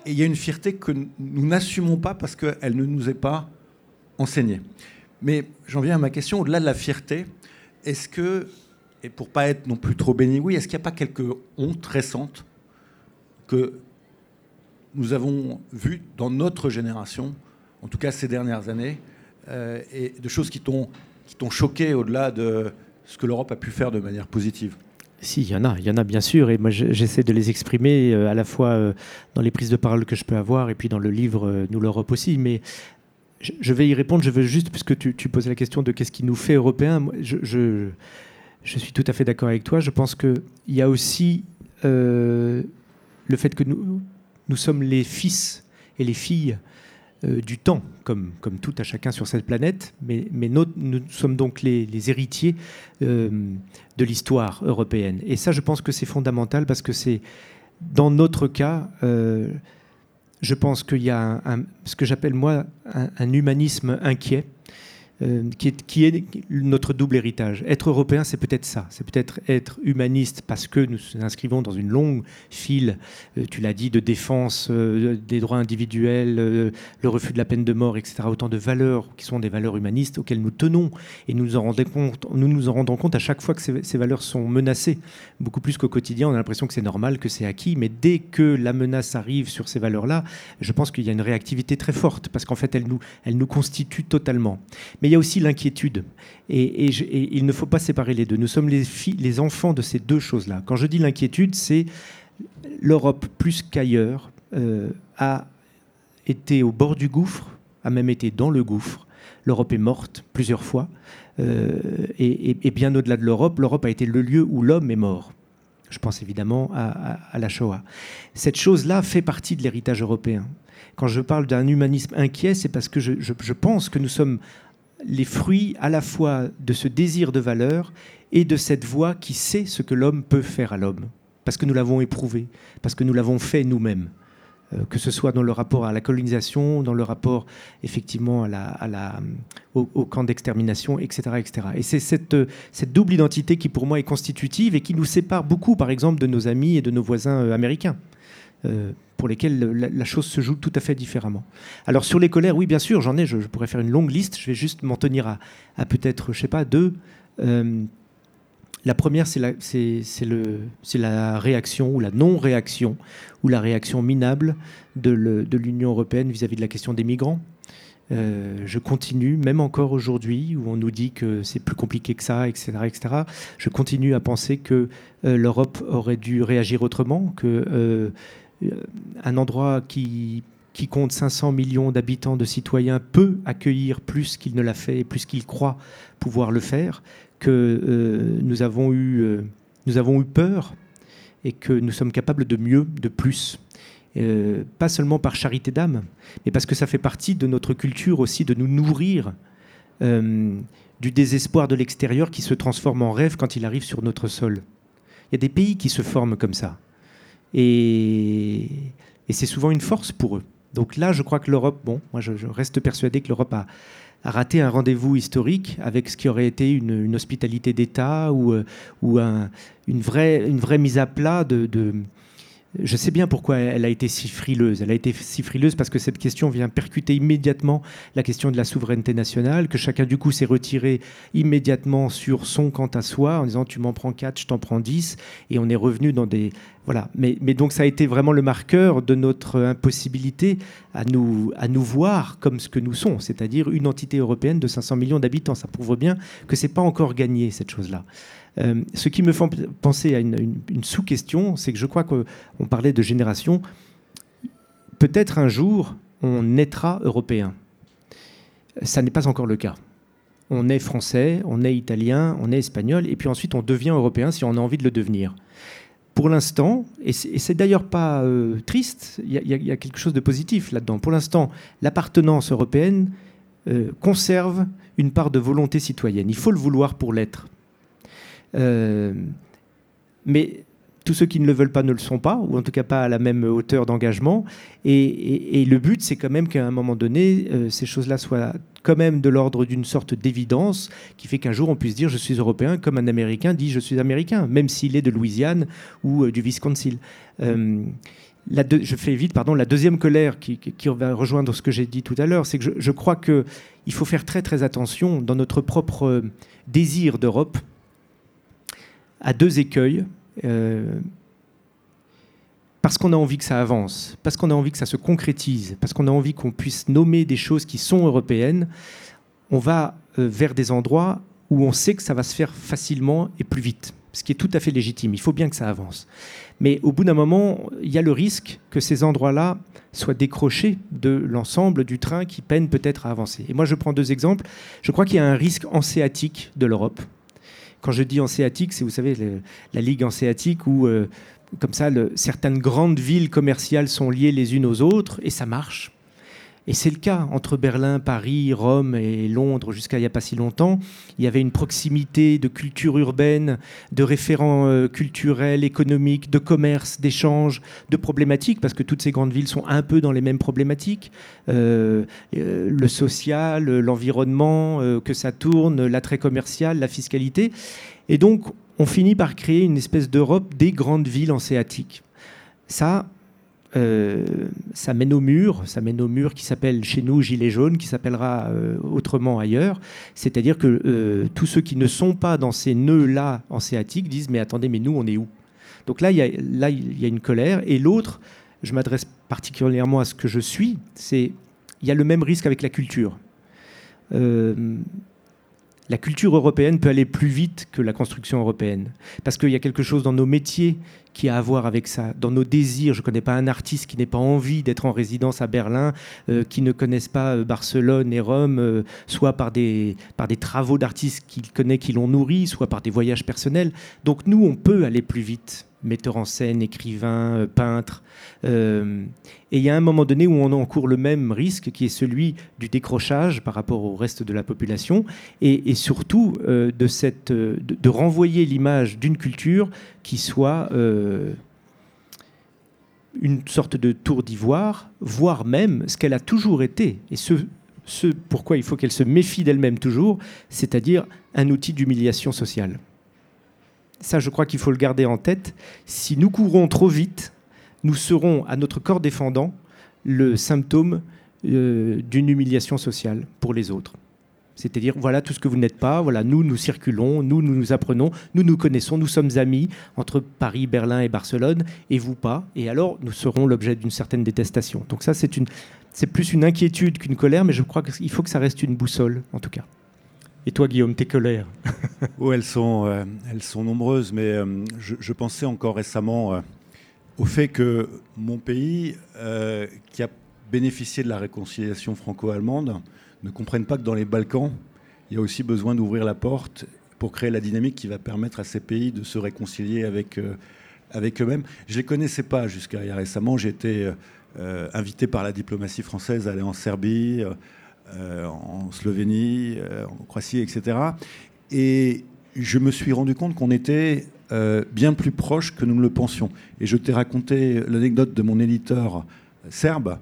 il y a une fierté que nous n'assumons pas parce qu'elle ne nous est pas enseignée. Mais j'en viens à ma question, au-delà de la fierté, est-ce que, et pour pas être non plus trop béni, oui, est-ce qu'il n'y a pas quelques hontes récentes que nous avons vues dans notre génération, en tout cas ces dernières années, euh, et de choses qui t'ont choqué au-delà de ce que l'Europe a pu faire de manière positive si, il y en a, il y en a bien sûr, et moi j'essaie de les exprimer euh, à la fois euh, dans les prises de parole que je peux avoir et puis dans le livre Nous l'Europe aussi. Mais je vais y répondre. Je veux juste, puisque tu, tu posais la question de qu'est-ce qui nous fait européens, je, suis tout à fait d'accord avec toi. Je pense qu'il y a aussi le fait que nous, nous sommes les fils et les filles euh, du temps, comme, tout à chacun sur cette planète, mais, nous sommes donc les, héritiers euh, de l'histoire européenne. Et ça, je pense que c'est fondamental parce que c'est, dans notre cas, je pense qu'il y a ce que j'appelle moi un, humanisme inquiet euh, qui, est, notre double héritage. Être européen, c'est peut-être ça. C'est peut-être être humaniste parce que nous nous inscrivons dans une longue file, euh, tu l'as dit, de défense euh, des droits individuels, le refus de la peine de mort, etc. Autant de valeurs qui sont des valeurs humanistes auxquelles nous tenons et nous nous en rendons compte, à chaque fois que ces, valeurs sont menacées. Beaucoup plus qu'au quotidien, on a l'impression que c'est normal, que c'est acquis, mais dès que la menace arrive sur ces valeurs-là, je pense qu'il y a une réactivité très forte parce qu'en fait, elle nous, elle nous constitue totalement. Mais y a aussi l'inquiétude. Et, il ne faut pas séparer les deux. Nous sommes les, les enfants de ces deux choses-là. Quand je dis l'inquiétude, c'est l'Europe, plus qu'ailleurs, euh, a été au bord du gouffre, a même été dans le gouffre. L'Europe est morte plusieurs fois. Euh, et, bien au-delà de l'Europe, l'Europe a été le lieu où l'homme est mort. Je pense évidemment à, la Shoah. Cette chose-là fait partie de l'héritage européen. Quand je parle d'un humanisme inquiet, c'est parce que je, pense que nous sommes les fruits à la fois de ce désir de valeur et de cette voix qui sait ce que l'homme peut faire à l'homme, parce que nous l'avons éprouvé, parce que nous l'avons fait nous-mêmes, euh, que ce soit dans le rapport à la colonisation, dans le rapport effectivement à la, au, camp d'extermination, etc., etc. Et c'est cette, double identité qui pour moi est constitutive et qui nous sépare beaucoup, par exemple, de nos amis et de nos voisins euh, américains. Euh, pour lesquels la, chose se joue tout à fait différemment. Alors sur les colères, oui, bien sûr, j'en ai, je, pourrais faire une longue liste, je vais juste m'en tenir à, peut-être, je sais pas, deux. Euh, la première, c'est la, réaction ou la non-réaction ou la réaction minable de l'Union européenne vis-à-vis de la question des migrants. Euh, je continue, même encore aujourd'hui, où on nous dit que c'est plus compliqué que ça, etc., etc. Je continue à penser que l'Europe aurait dû réagir autrement, que un endroit qui, compte 500 millions d'habitants, de citoyens, peut accueillir plus qu'il ne l'a fait plus qu'il croit pouvoir le faire, que euh, nous, avons eu, euh, nous avons eu peur et que nous sommes capables de mieux, de plus. pas seulement par charité d'âme, mais parce que ça fait partie de notre culture aussi de nous nourrir du désespoir de l'extérieur qui se transforme en rêve quand il arrive sur notre sol. Il y a des pays qui se forment comme ça. Et, c'est souvent une force pour eux. Donc là, je crois que l'Europe, bon, moi je, reste persuadé que l'Europe a, raté un rendez-vous historique avec ce qui aurait été une, hospitalité d'État ou, euh, une vraie mise à plat de, je sais bien pourquoi elle a été si frileuse. Elle a été si frileuse parce que cette question vient percuter immédiatement la question de la souveraineté nationale, que chacun du coup s'est retiré immédiatement sur son quant à soi en disant tu m'en prends quatre, je t'en prends dix, et on est revenu dans des voilà. Mais, mais, donc ça a été vraiment le marqueur de notre impossibilité à nous à nous voir comme ce que nous sommes, c'est-à-dire une entité européenne de 500 millions d'habitants. Ça prouve bien que c'est pas encore gagné cette chose-là. Euh, ce qui me fait penser à une, sous-question, c'est que je crois qu'on parlait de génération. Peut-être un jour, on naîtra européen. Ça n'est pas encore le cas. On est français, on est italien, on est espagnol, et puis ensuite on devient européen si on a envie de le devenir. Pour l'instant, et c'est d'ailleurs pas euh, triste, il y, a quelque chose de positif là-dedans. Pour l'instant, l'appartenance européenne euh, conserve une part de volonté citoyenne. Il faut le vouloir pour l'être. Euh, mais tous ceux qui ne le veulent pas ne le sont pas, ou en tout cas pas à la même hauteur d'engagement. Et, le but, c'est quand même qu'à un moment donné, euh, ces choses-là soient quand même de l'ordre d'une sorte d'évidence qui fait qu'un jour on puisse dire je suis européen comme un Américain dit je suis Américain, même s'il est de Louisiane ou euh, du Wisconsin. je fais vite, pardon, la deuxième colère qui, va rejoindre ce que j'ai dit tout à l'heure, c'est que je, crois qu'il faut faire très très attention dans notre propre désir d'Europe à deux écueils. Euh, parce qu'on a envie que ça avance, parce qu'on a envie que ça se concrétise, parce qu'on a envie qu'on puisse nommer des choses qui sont européennes, on va euh, vers des endroits où on sait que ça va se faire facilement et plus vite, ce qui est tout à fait légitime. Il faut bien que ça avance. Mais au bout d'un moment, il y a le risque que ces endroits-là soient décrochés de l'ensemble du train qui peine peut-être à avancer. Et moi, je prends deux exemples. Je crois qu'il y a un risque anséatique de l'Europe. Quand je dis anséatique, c'est, vous savez, la Ligue anséatique où, euh, comme ça, certaines grandes villes commerciales sont liées les unes aux autres et ça marche. Et c'est le cas entre Berlin, Paris, Rome et Londres jusqu'à il n'y a pas si longtemps. Il y avait une proximité de culture urbaine, de référents euh, culturels, économiques, de commerce, d'échanges, de problématiques, parce que toutes ces grandes villes sont un peu dans les mêmes problématiques. Euh, euh, le social, l'environnement, que ça tourne, l'attrait commercial, la fiscalité. Et donc, on finit par créer une espèce d'Europe des grandes villes hanséatiques. Ça, euh, ça mène au mur, ça mène au mur qui s'appelle chez nous Gilet jaune, qui s'appellera euh, autrement ailleurs. C'est-à-dire que euh, tous ceux qui ne sont pas dans ces nœuds-là hanséatiques disent mais attendez, mais nous on est où? Donc là il y a, là il y a une colère. Et l'autre, je m'adresse particulièrement à ce que je suis, c'est il y a le même risque avec la culture la culture européenne peut aller plus vite que la construction européenne. Parce qu'il y a quelque chose dans nos métiers qui a à voir avec ça, dans nos désirs. Je ne connais pas un artiste qui n'ait pas envie d'être en résidence à Berlin, euh, qui ne connaisse pas euh, Barcelone et Rome, euh, soit par des, par des travaux d'artistes qu'il connaît qui l'ont nourri, soit par des voyages personnels. Donc nous, on peut aller plus vite metteur en scène, écrivain, euh, peintre. Euh, et il y a un moment donné où on encourt le même risque, qui est celui du décrochage par rapport au reste de la population, et, surtout euh, de, cette, de, renvoyer l'image d'une culture qui soit une sorte de tour d'ivoire, voire même ce qu'elle a toujours été, et ce, ce pourquoi il faut qu'elle se méfie d'elle-même toujours, c'est-à-dire un outil d'humiliation sociale. Ça, je crois qu'il faut le garder en tête. Si nous courons trop vite, nous serons, à notre corps défendant, le symptôme euh, d'une humiliation sociale pour les autres. C'est-à-dire, voilà tout ce que vous n'êtes pas, voilà, nous, nous circulons, nous, nous nous apprenons, nous nous connaissons, nous sommes amis entre Paris, Berlin et Barcelone, et vous pas, et alors nous serons l'objet d'une certaine détestation. Donc ça, c'est, plus une inquiétude qu'une colère, mais je crois qu'il faut que ça reste une boussole, en tout cas. Et toi, Guillaume, tes colères oh, elles, sont, euh, elles sont nombreuses, mais euh, je, pensais encore récemment euh, au fait que mon pays, qui a bénéficié de la réconciliation franco-allemande, ne comprenne pas que dans les Balkans, il y a aussi besoin d'ouvrir la porte pour créer la dynamique qui va permettre à ces pays de se réconcilier avec, eux-mêmes. Je ne les connaissais pas jusqu'à récemment. J'ai été invité par la diplomatie française à aller en Serbie en Slovénie, euh, en Croatie, etc. Et je me suis rendu compte qu'on était euh, bien plus proche que nous ne le pensions. Et je t'ai raconté l'anecdote de mon éditeur serbe,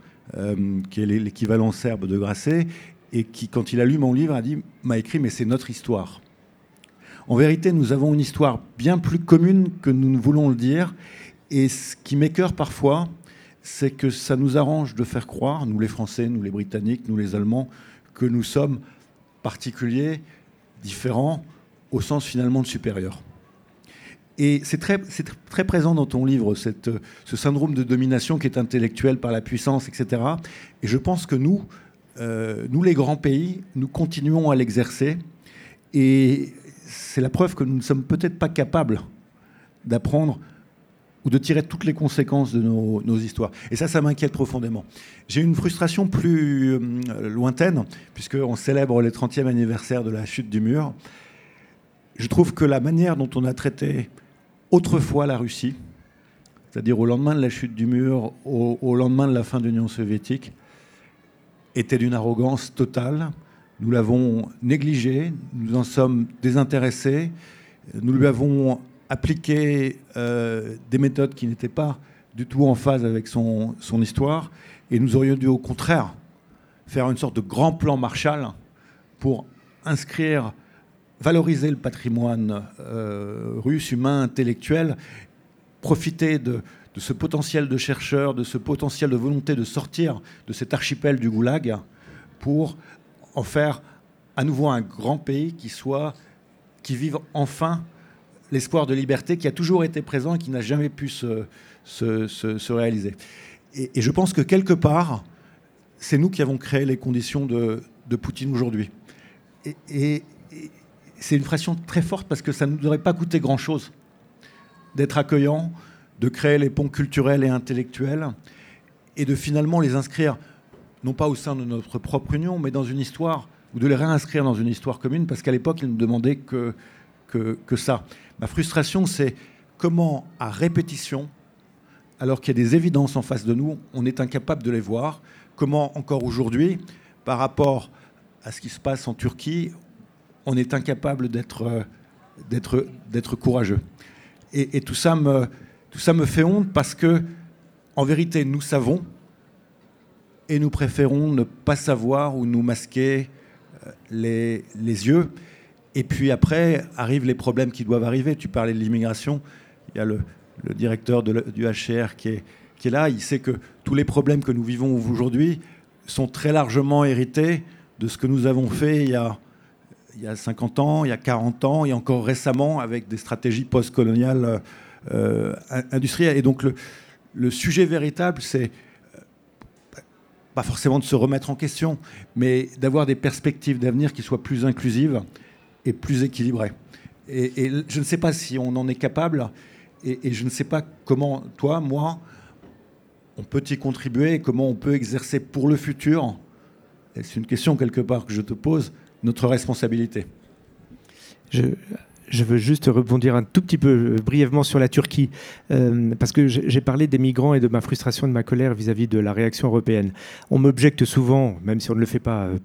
qui est l'équivalent serbe de Grasset, et qui, quand il a lu mon livre, a dit, m'a écrit, mais c'est notre histoire. En vérité, nous avons une histoire bien plus commune que nous ne voulons le dire. Et ce qui m'écœure parfois, c'est que ça nous arrange de faire croire, nous les Français, nous les Britanniques, nous les Allemands, que nous sommes particuliers, différents, au sens finalement de supérieur. Et c'est très, présent dans ton livre, ce syndrome de domination qui est intellectuel par la puissance, etc. Et je pense que nous, euh, nous les grands pays, nous continuons à l'exercer. Et c'est la preuve que nous ne sommes peut-être pas capables d'apprendre ou de tirer toutes les conséquences de nos, histoires. Et ça, ça m'inquiète profondément. J'ai une frustration plus euh, lointaine, puisqu'on célèbre le 30e anniversaire de la chute du mur. Je trouve que la manière dont on a traité autrefois la Russie, c'est-à-dire au lendemain de la chute du mur, au, au lendemain de la fin de l'Union soviétique, était d'une arrogance totale. Nous l'avons négligé, nous en sommes désintéressés, nous lui avons appliquer euh, des méthodes qui n'étaient pas du tout en phase avec son, son, histoire. Et nous aurions dû au contraire faire une sorte de grand plan Marshall pour inscrire, valoriser le patrimoine euh, russe, humain, intellectuel, profiter de, ce potentiel de chercheurs, de ce potentiel de volonté de sortir de cet archipel du goulag pour en faire à nouveau un grand pays qui soit qui vive enfin l'espoir de liberté qui a toujours été présent et qui n'a jamais pu se, se, réaliser. Et, je pense que quelque part, c'est nous qui avons créé les conditions de, de Poutine aujourd'hui. Et, c'est une pression très forte parce que ça ne nous aurait pas coûté grand-chose d'être accueillant, de créer les ponts culturels et intellectuels et de finalement les inscrire, non pas au sein de notre propre union, mais dans une histoire, ou de les réinscrire dans une histoire commune, parce qu'à l'époque, ils ne demandaient que, que, ça. Ma frustration, c'est comment, à répétition, alors qu'il y a des évidences en face de nous, on est incapable de les voir. Comment, encore aujourd'hui, par rapport à ce qui se passe en Turquie, on est incapable d'être, courageux. Et, tout, ça me, tout ça me fait honte parce que, en vérité, nous savons et nous préférons ne pas savoir ou nous masquer euh, les, les yeux. Et puis après, arrivent les problèmes qui doivent arriver. Tu parlais de l'immigration. Il y a le, directeur du HCR qui est, là. Il sait que tous les problèmes que nous vivons aujourd'hui sont très largement hérités de ce que nous avons fait il y a, il y a 50 ans, il y a 40 ans, et encore récemment avec des stratégies post-coloniales euh, industrielles. Et donc le, le sujet véritable, c'est euh, pas forcément de se remettre en question, mais d'avoir des perspectives d'avenir qui soient plus inclusives et plus équilibré. Et, je ne sais pas si on en est capable, et, je ne sais pas comment, toi, moi, on peut y contribuer, comment on peut exercer pour le futur, c'est une question quelque part que je te pose, notre responsabilité. Je, je veux juste rebondir un tout petit peu euh, brièvement sur la Turquie, euh, parce que j'ai parlé des migrants et de ma frustration, de ma colère vis-à-vis -vis de la réaction européenne. On m'objecte souvent, même si on ne le fait pas euh,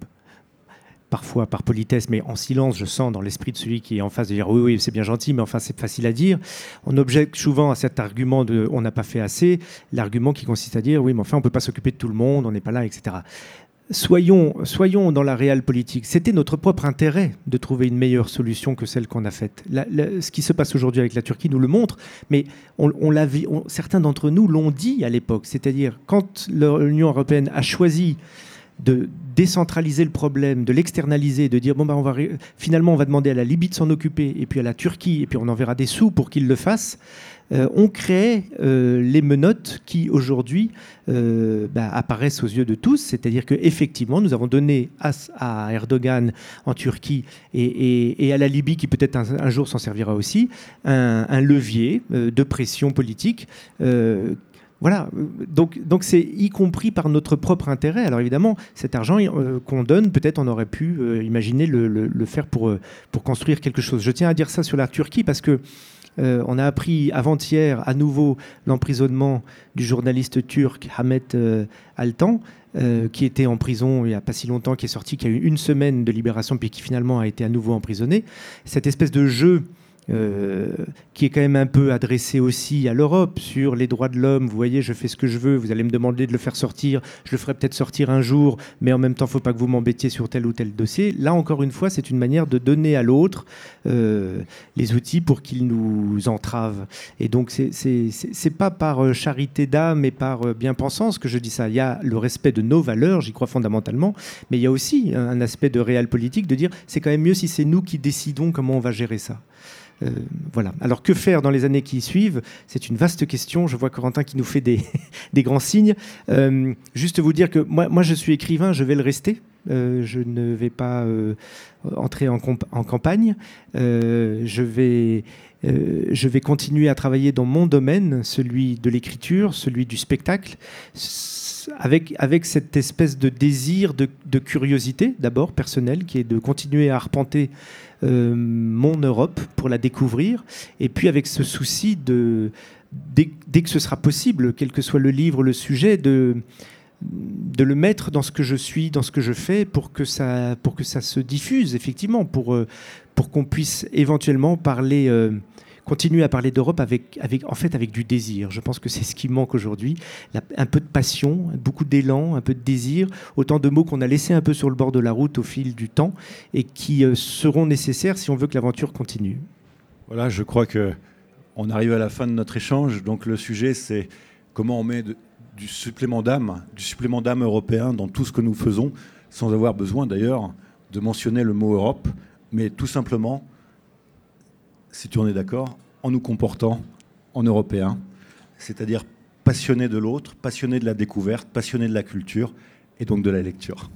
parfois par politesse, mais en silence, je sens dans l'esprit de celui qui est en face de dire oui, oui, c'est bien gentil, mais enfin c'est facile à dire. On objecte souvent à cet argument de on n'a pas fait assez, l'argument qui consiste à dire oui, mais enfin on ne peut pas s'occuper de tout le monde, on n'est pas là, etc. Soyons, soyons dans la réelle politique. C'était notre propre intérêt de trouver une meilleure solution que celle qu'on a faite. ce qui se passe aujourd'hui avec la Turquie nous le montre, mais on, on l'a certains d'entre nous l'ont dit à l'époque. C'est-à-dire, quand l'Union européenne a choisi de décentraliser le problème, de l'externaliser, de dire bon bah on va finalement on va demander à la Libye de s'en occuper et puis à la Turquie et puis on enverra des sous pour qu'ils le fassent. Euh, on crée euh, les menottes qui aujourd'hui euh, bah, apparaissent aux yeux de tous, c'est-à-dire que effectivement nous avons donné à, Erdogan en Turquie et, à la Libye qui peut-être un, jour s'en servira aussi un, levier de pression politique voilà, donc donc c'est y compris par notre propre intérêt. Alors évidemment, cet argent euh, qu'on donne, peut-être on aurait pu euh, imaginer le, faire pour, euh, pour construire quelque chose. Je tiens à dire ça sur la Turquie parce que on a appris avant-hier à nouveau l'emprisonnement du journaliste turc Hamet Altan, qui était en prison il n'y a pas si longtemps, qui est sorti, qui a eu une semaine de libération, puis qui finalement a été à nouveau emprisonné. Cette espèce de jeu euh, qui est quand même un peu adressé aussi à l'Europe sur les droits de l'homme. Vous voyez, je fais ce que je veux, vous allez me demander de le faire sortir, je le ferai peut-être sortir un jour, mais en même temps, il ne faut pas que vous m'embêtiez sur tel ou tel dossier. Là, encore une fois, c'est une manière de donner à l'autre euh, les outils pour qu'il nous entrave. Et donc, c'est pas par euh, charité d'âme et par bien-pensance que je dis ça. Il y a le respect de nos valeurs, j'y crois fondamentalement, mais il y a aussi un aspect de réel politique de dire c'est quand même mieux si c'est nous qui décidons comment on va gérer ça. Euh, voilà. Alors que faire dans les années qui suivent? C'est une vaste question. Je vois Corentin qui nous fait des, grands signes. Euh, juste vous dire que moi, je suis écrivain, je vais le rester. Euh, je ne vais pas entrer en, campagne. je, vais, je vais continuer à travailler dans mon domaine, celui de l'écriture, celui du spectacle, avec, cette espèce de désir de, de curiosité, d'abord personnelle, qui est de continuer à arpenter mon Europe pour la découvrir, et puis avec ce souci de, dès, que ce sera possible, quel que soit le livre, le sujet, de, de le mettre dans ce que je suis, dans ce que je fais, pour que ça, pour que ça se diffuse, effectivement, pour, euh, pour qu'on puisse éventuellement parler euh, continuer à parler d'Europe avec, en fait, avec du désir. Je pense que c'est ce qui manque aujourd'hui. Un peu de passion, beaucoup d'élan, un peu de désir, autant de mots qu'on a laissés un peu sur le bord de la route au fil du temps et qui euh, seront nécessaires si on veut que l'aventure continue. Voilà, je crois que On arrive à la fin de notre échange. Donc le sujet, c'est comment on met du supplément d'âme, du supplément d'âme européen dans tout ce que nous faisons, sans avoir besoin d'ailleurs de mentionner le mot Europe, mais tout simplement, si tu en es d'accord, en nous comportant en Européens, c'est-à-dire passionné de l'autre, passionné de la découverte, passionné de la culture et donc de la lecture.